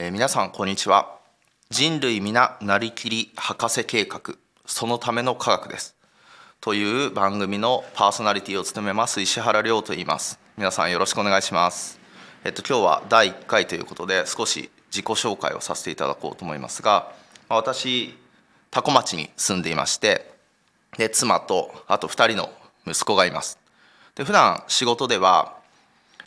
えー、皆さんこんにちは。人類皆なりきり博士計画そのための科学です。という番組のパーソナリティを務めます石原亮と言います。皆さんよろしくお願いします。えっと今日は第1回ということで少し自己紹介をさせていただこうと思いますが私多古町に住んでいましてで妻とあと2人の息子がいます。で普段仕事では、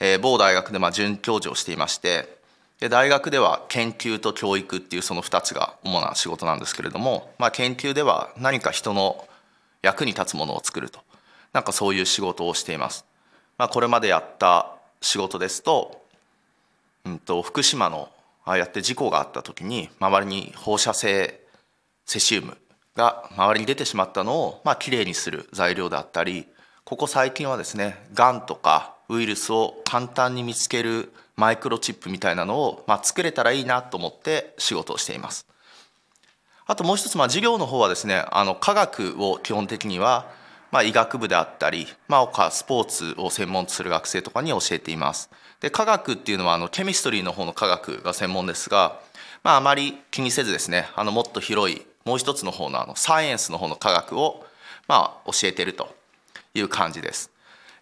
えー、某大学でまあ准教授をしていましてで大学では研究と教育っていうその2つが主な仕事なんですけれども、まあ、研究では何か人の役に立つものを作るとなんかそういう仕事をしています。まあ、これまでやった仕事ですと,、うんと、福島のああやって事故があった時に周りに放射性セシウムが周りに出てしまったのをまあきれいにする材料であったりここ最近はですねがんとかウイルスを簡単に見つけるマイクロチップみたいなのを、まあ、作れたらいいなと思って仕事をしています。あともう一つ、まあ、授業の方はですねあの科学を基本的には、まあ、医学部であったり、まあ、他スポーツを専門とする学生とかに教えています。で科学っていうのはあのケミストリーの方の科学が専門ですが、まあ、あまり気にせずですねあのもっと広いもう一つの方のあのサイエンスの方の科学を、まあ、教えているという感じです。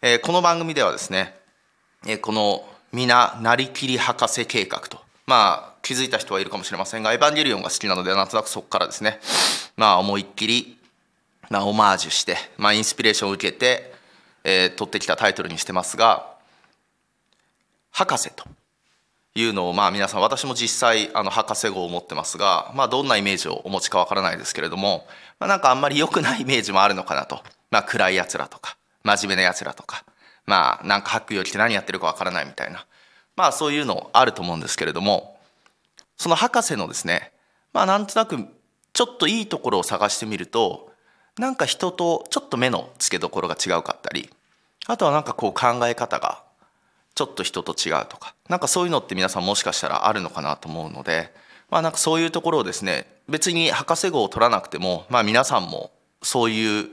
えー、この番組ではですね、えー、この皆なりきり博士計画と。まあ気づいた人はいるかもしれませんがエヴァンゲリオンが好きなのでなんとなくそこからですね。まあ思いっきり、まあ、オマージュして、まあ、インスピレーションを受けて、えー、取ってきたタイトルにしてますが博士というのをまあ皆さん私も実際あの博士号を持ってますが、まあ、どんなイメージをお持ちかわからないですけれども、まあ、なんかあんまり良くないイメージもあるのかなと、まあ、暗いやつらとか真面目なやつらとか。まあなんか白衣を着て何やってるかわからないみたいな。まあそういうのあると思うんですけれども。その博士のですね。まあなんとなくちょっといいところを探してみるとなんか人とちょっと目の付けどころが違うかったり。あとはなんかこう考え方がちょっと人と違うとか。なんかそういうのって皆さんもしかしたらあるのかなと思うので。まあなんかそういうところをですね別に博士号を取らなくてもまあ皆さんもそういう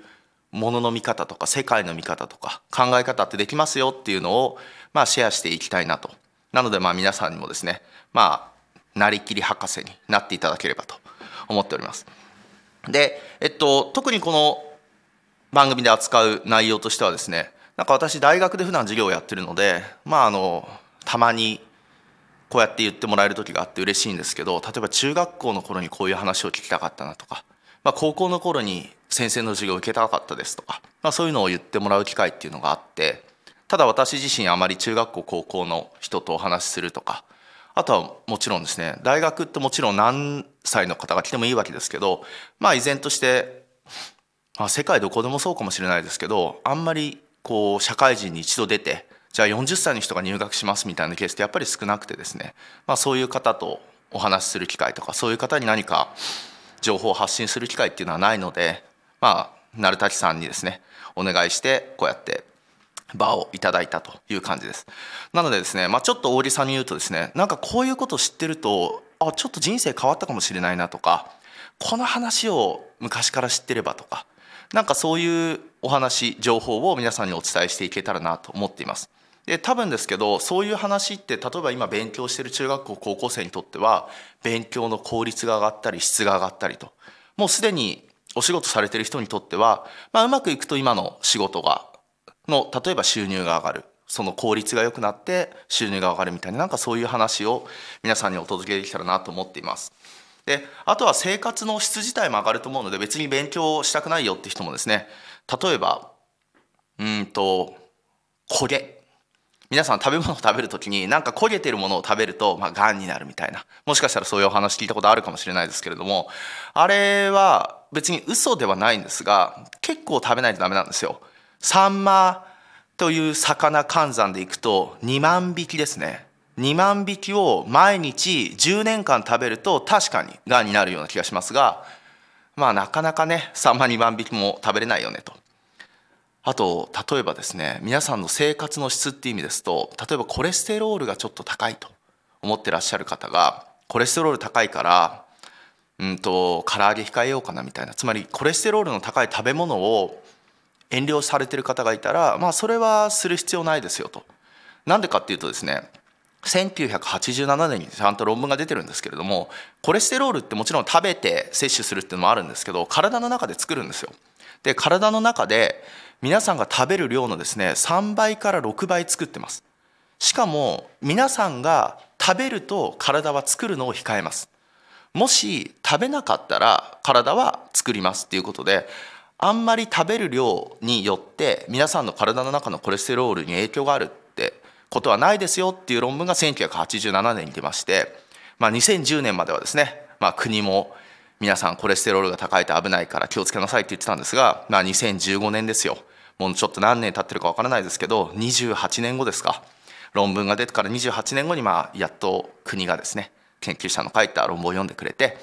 ものの見方とか世界の見方とか考え方ってできますよっていうのをまあシェアしていきたいなとなのでまあ皆さんにもですねまあなりきり博士になっていただければと思っております。で、えっと、特にこの番組で扱う内容としてはですねなんか私大学で普段授業をやってるのでまああのたまにこうやって言ってもらえる時があって嬉しいんですけど例えば中学校の頃にこういう話を聞きたかったなとか、まあ、高校の頃に先生の授業を受けたかったですとか、まあ、そういうのを言ってもらう機会っていうのがあってただ私自身あまり中学校高校の人とお話しするとかあとはもちろんですね大学ってもちろん何歳の方が来てもいいわけですけどまあ依然として、まあ、世界どこでもそうかもしれないですけどあんまりこう社会人に一度出てじゃあ40歳の人が入学しますみたいなケースってやっぱり少なくてですね、まあ、そういう方とお話しする機会とかそういう方に何か情報を発信する機会っていうのはないのでまあ鳴滝さんにですねお願いしてこうやって場をいただいたという感じです。なのでですね、まあ、ちょっと大利さんに言うとですねなんかこういうことを知ってるとあちょっと人生変わったかもしれないなとかこの話を昔から知ってればとかなんかそういうお話情報を皆さんにお伝えしていけたらなと思っています。で多分ですけどそういう話って例えば今勉強してる中学校高校生にとっては勉強の効率が上がったり質が上がったりと。もうすでにお仕事されてる人にとっては、まあ、うまくいくと今の仕事がの例えば収入が上がる。その効率が良くなって収入が上がるみたいななんかそういう話を皆さんにお届けできたらなと思っています。であとは生活の質自体も上がると思うので別に勉強したくないよって人もですね例えばうんと焦げ皆さん食べ物を食べる時になんか焦げてるものを食べるとまあがんになるみたいなもしかしたらそういうお話聞いたことあるかもしれないですけれどもあれは別に嘘ではないんですが結構食べないとダメなんですよ。サンマという魚換算でいくと2万匹ですね2万匹を毎日10年間食べると確かにがんになるような気がしますがまあなかなかねサンマ2万匹も食べれないよねと。あと例えばですね皆さんの生活の質っていう意味ですと例えばコレステロールがちょっと高いと思ってらっしゃる方がコレステロール高いからうんと唐揚げ控えようかなみたいなつまりコレステロールの高い食べ物を遠慮されてる方がいたらまあそれはする必要ないですよと。なんでかっていうとですね1987年にちゃんと論文が出てるんですけれどもコレステロールってもちろん食べて摂取するっていうのもあるんですけど体の中で作るんですよ。で体の中で皆さんが食べる量のですね3倍から6倍作ってます。しかも皆さんが食べると体は作るのを控えます。もし食べなかったら体は作りますっていうことであんまり食べる量によって皆さんの体の中のコレステロールに影響があるってことはないですよっていう論文が1987年に出まして、まあ、2010年まではですね、まあ、国も皆さんコレステロールが高いと危ないから気をつけなさいって言ってたんですが、まあ、2015年ですよ。もうちょっと何年経ってるかわからないですけど28年後ですか。論文が出てから28年後にまあやっと国がですね研究者の書いた論文を読んでくれて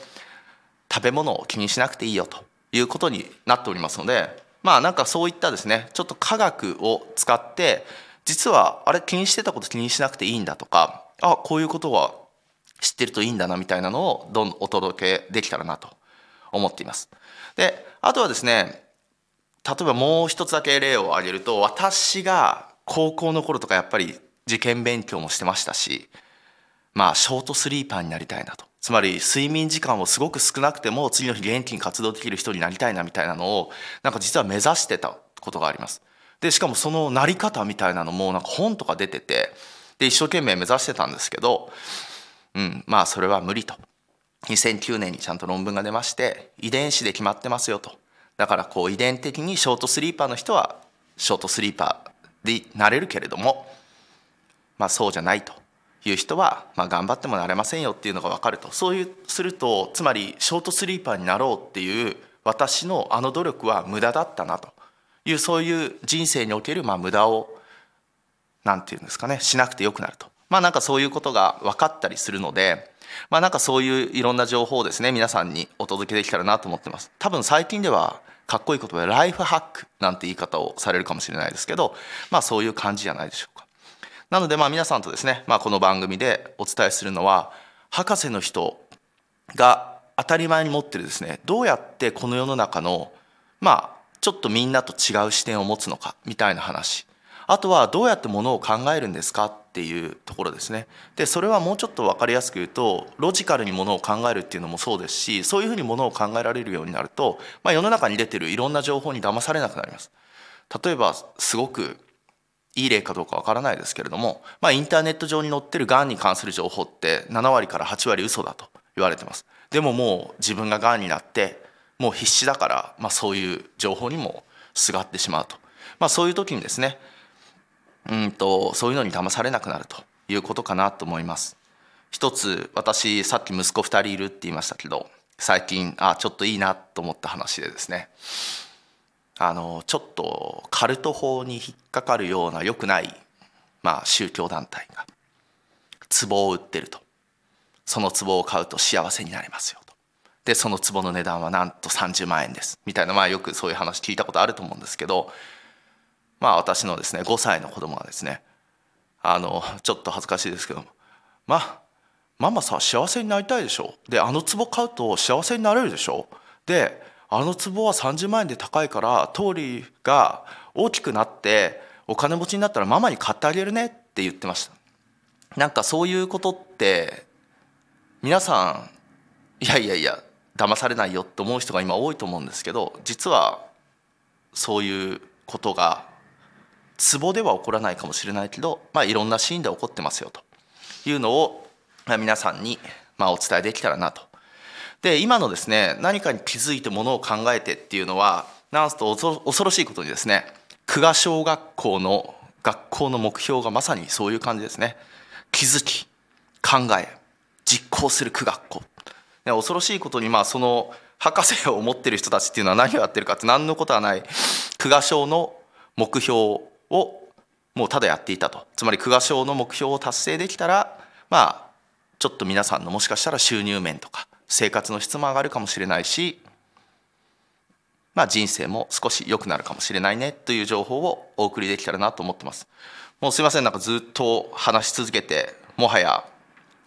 食べ物を気にしなくていいよということになっておりますのでまあなんかそういったですねちょっと科学を使って実はあれ気にしてたこと気にしなくていいんだとかあこういうことは知ってるといいんだなみたいなのをどんお届けできたらなと思っています。であとはですね例えばもう一つだけ例を挙げると私が高校の頃とかやっぱり受験勉強もしてましたしまあショートスリーパーになりたいなとつまり睡眠時間をすごく少なくても次の日元気に活動できる人になりたいなみたいなのをなんか実は目指してたことがあります。でしかもそのなり方みたいなのもなんか本とか出ててで一生懸命目指してたんですけど、うん、まあそれは無理と。2009年にちゃんと論文が出まして遺伝子で決まってますよと。だからこう遺伝的にショートスリーパーの人はショートスリーパーでなれるけれどもまあそうじゃないという人は、まあ、頑張ってもなれませんよっていうのが分かると。そういうするとつまりショートスリーパーになろうっていう私のあの努力は無駄だったなと。いうそういう人生におけるまあ無駄を何て言うんですかねしなくてよくなると。まあなんかそういうことが分かったりするのでまあなんかそういういろんな情報をですね皆さんにお届けできたらなと思ってます。多分最近ではかっこいい言葉でライフハックなんて言い方をされるかもしれないですけどまあそういう感じじゃないでしょうか。なのでまあ皆さんとですね、まあ、この番組でお伝えするのは博士の人が当たり前に持ってるですねどうやってこの世の中のまあちょっとみんなと違う視点を持つのかみたいな話。あとはどうやってものを考えるんですかっていうところですね。でそれはもうちょっと分かりやすく言うとロジカルにものを考えるっていうのもそうですしそういうふうにものを考えられるようになると、まあ、世の中に出てるいろんな情報に騙されなくなります。例えばすごくいい例かどうかわからないですけれども、まあ、インターネット上に載ってるがんに関する情報って7割から8割嘘だと言われてます。でももう自分ががんになってもう必死だから、まあ、そういう情報にもすがってしまうと、まあ、そういう時にですねうんとそういうのに騙されなくなるということかなと思います。一つ私さっき息子2人いるって言いましたけど最近あちょっといいなと思った話でですね。あのちょっとカルト法に引っかかるような良くない、まあ、宗教団体が壺を売ってると。その壺を買うと幸せになれますよと。でその壺の値段はなんと30万円です。みたいなまあよくそういう話聞いたことあると思うんですけどまあ私のですね5歳の子供がですねあのちょっと恥ずかしいですけどまあママさ幸せになりたいでしょ？であの壺買うと幸せになれるでしょ？であの壺は30万円で高いから通りが大きくなってお金持ちになったらママに買ってあげるねって言ってました。なんかそういうことって皆さんいやいやいや騙されないよって思う人が今多いと思うんですけど実はそういうことが壺では起こらないかもしれないけど、まあ、いろんなシーンで起こってますよと。いうのを皆さんにまあお伝えできたらなと。で今のですね何かに気づいてものを考えてっていうのはなんすと恐ろしいことにですね久我小学校の学校の目標がまさにそういう感じですね。気づき考え実行する苦学校恐ろしいことにまあその博士を持ってる人たちっていうのは何をやってるかって何のことはない久我小の目標をもうただやっていたと。つまり久我小の目標を達成できたらまあちょっと皆さんのもしかしたら収入面とか生活の質も上がるかもしれないし、まあ、人生も少し良くなるかもしれないねという情報をお送りできたらなと思ってます。もうすいません。なんかずっと話し続けてもはや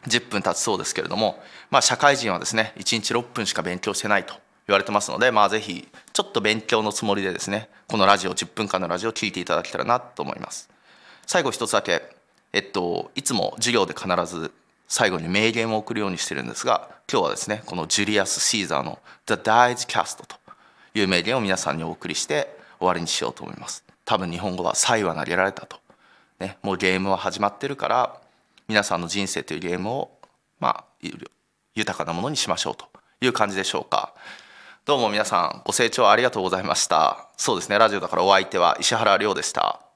10分経つそうですけれども、まあ、社会人はですね1日6分しか勉強してないと。言われてますので、まあ、ぜひちょっと勉強のつもりでですねこのラジオ10分間のラジオを聞いていただけたらなと思います。最後一つだけえっといつも授業で必ず最後に名言を送るようにしてるんですが今日はですねこのジュリアス・シーザーの「The Dies Cast」という名言を皆さんにお送りして終わりにしようと思います。多分日本語は「才は投げられた」と、ね、もうゲームは始まってるから皆さんの人生というゲームをまあ豊かなものにしましょうという感じでしょうか。どうも皆さんご清聴ありがとうございました。そうですねラジオだからお相手は石原亮でした。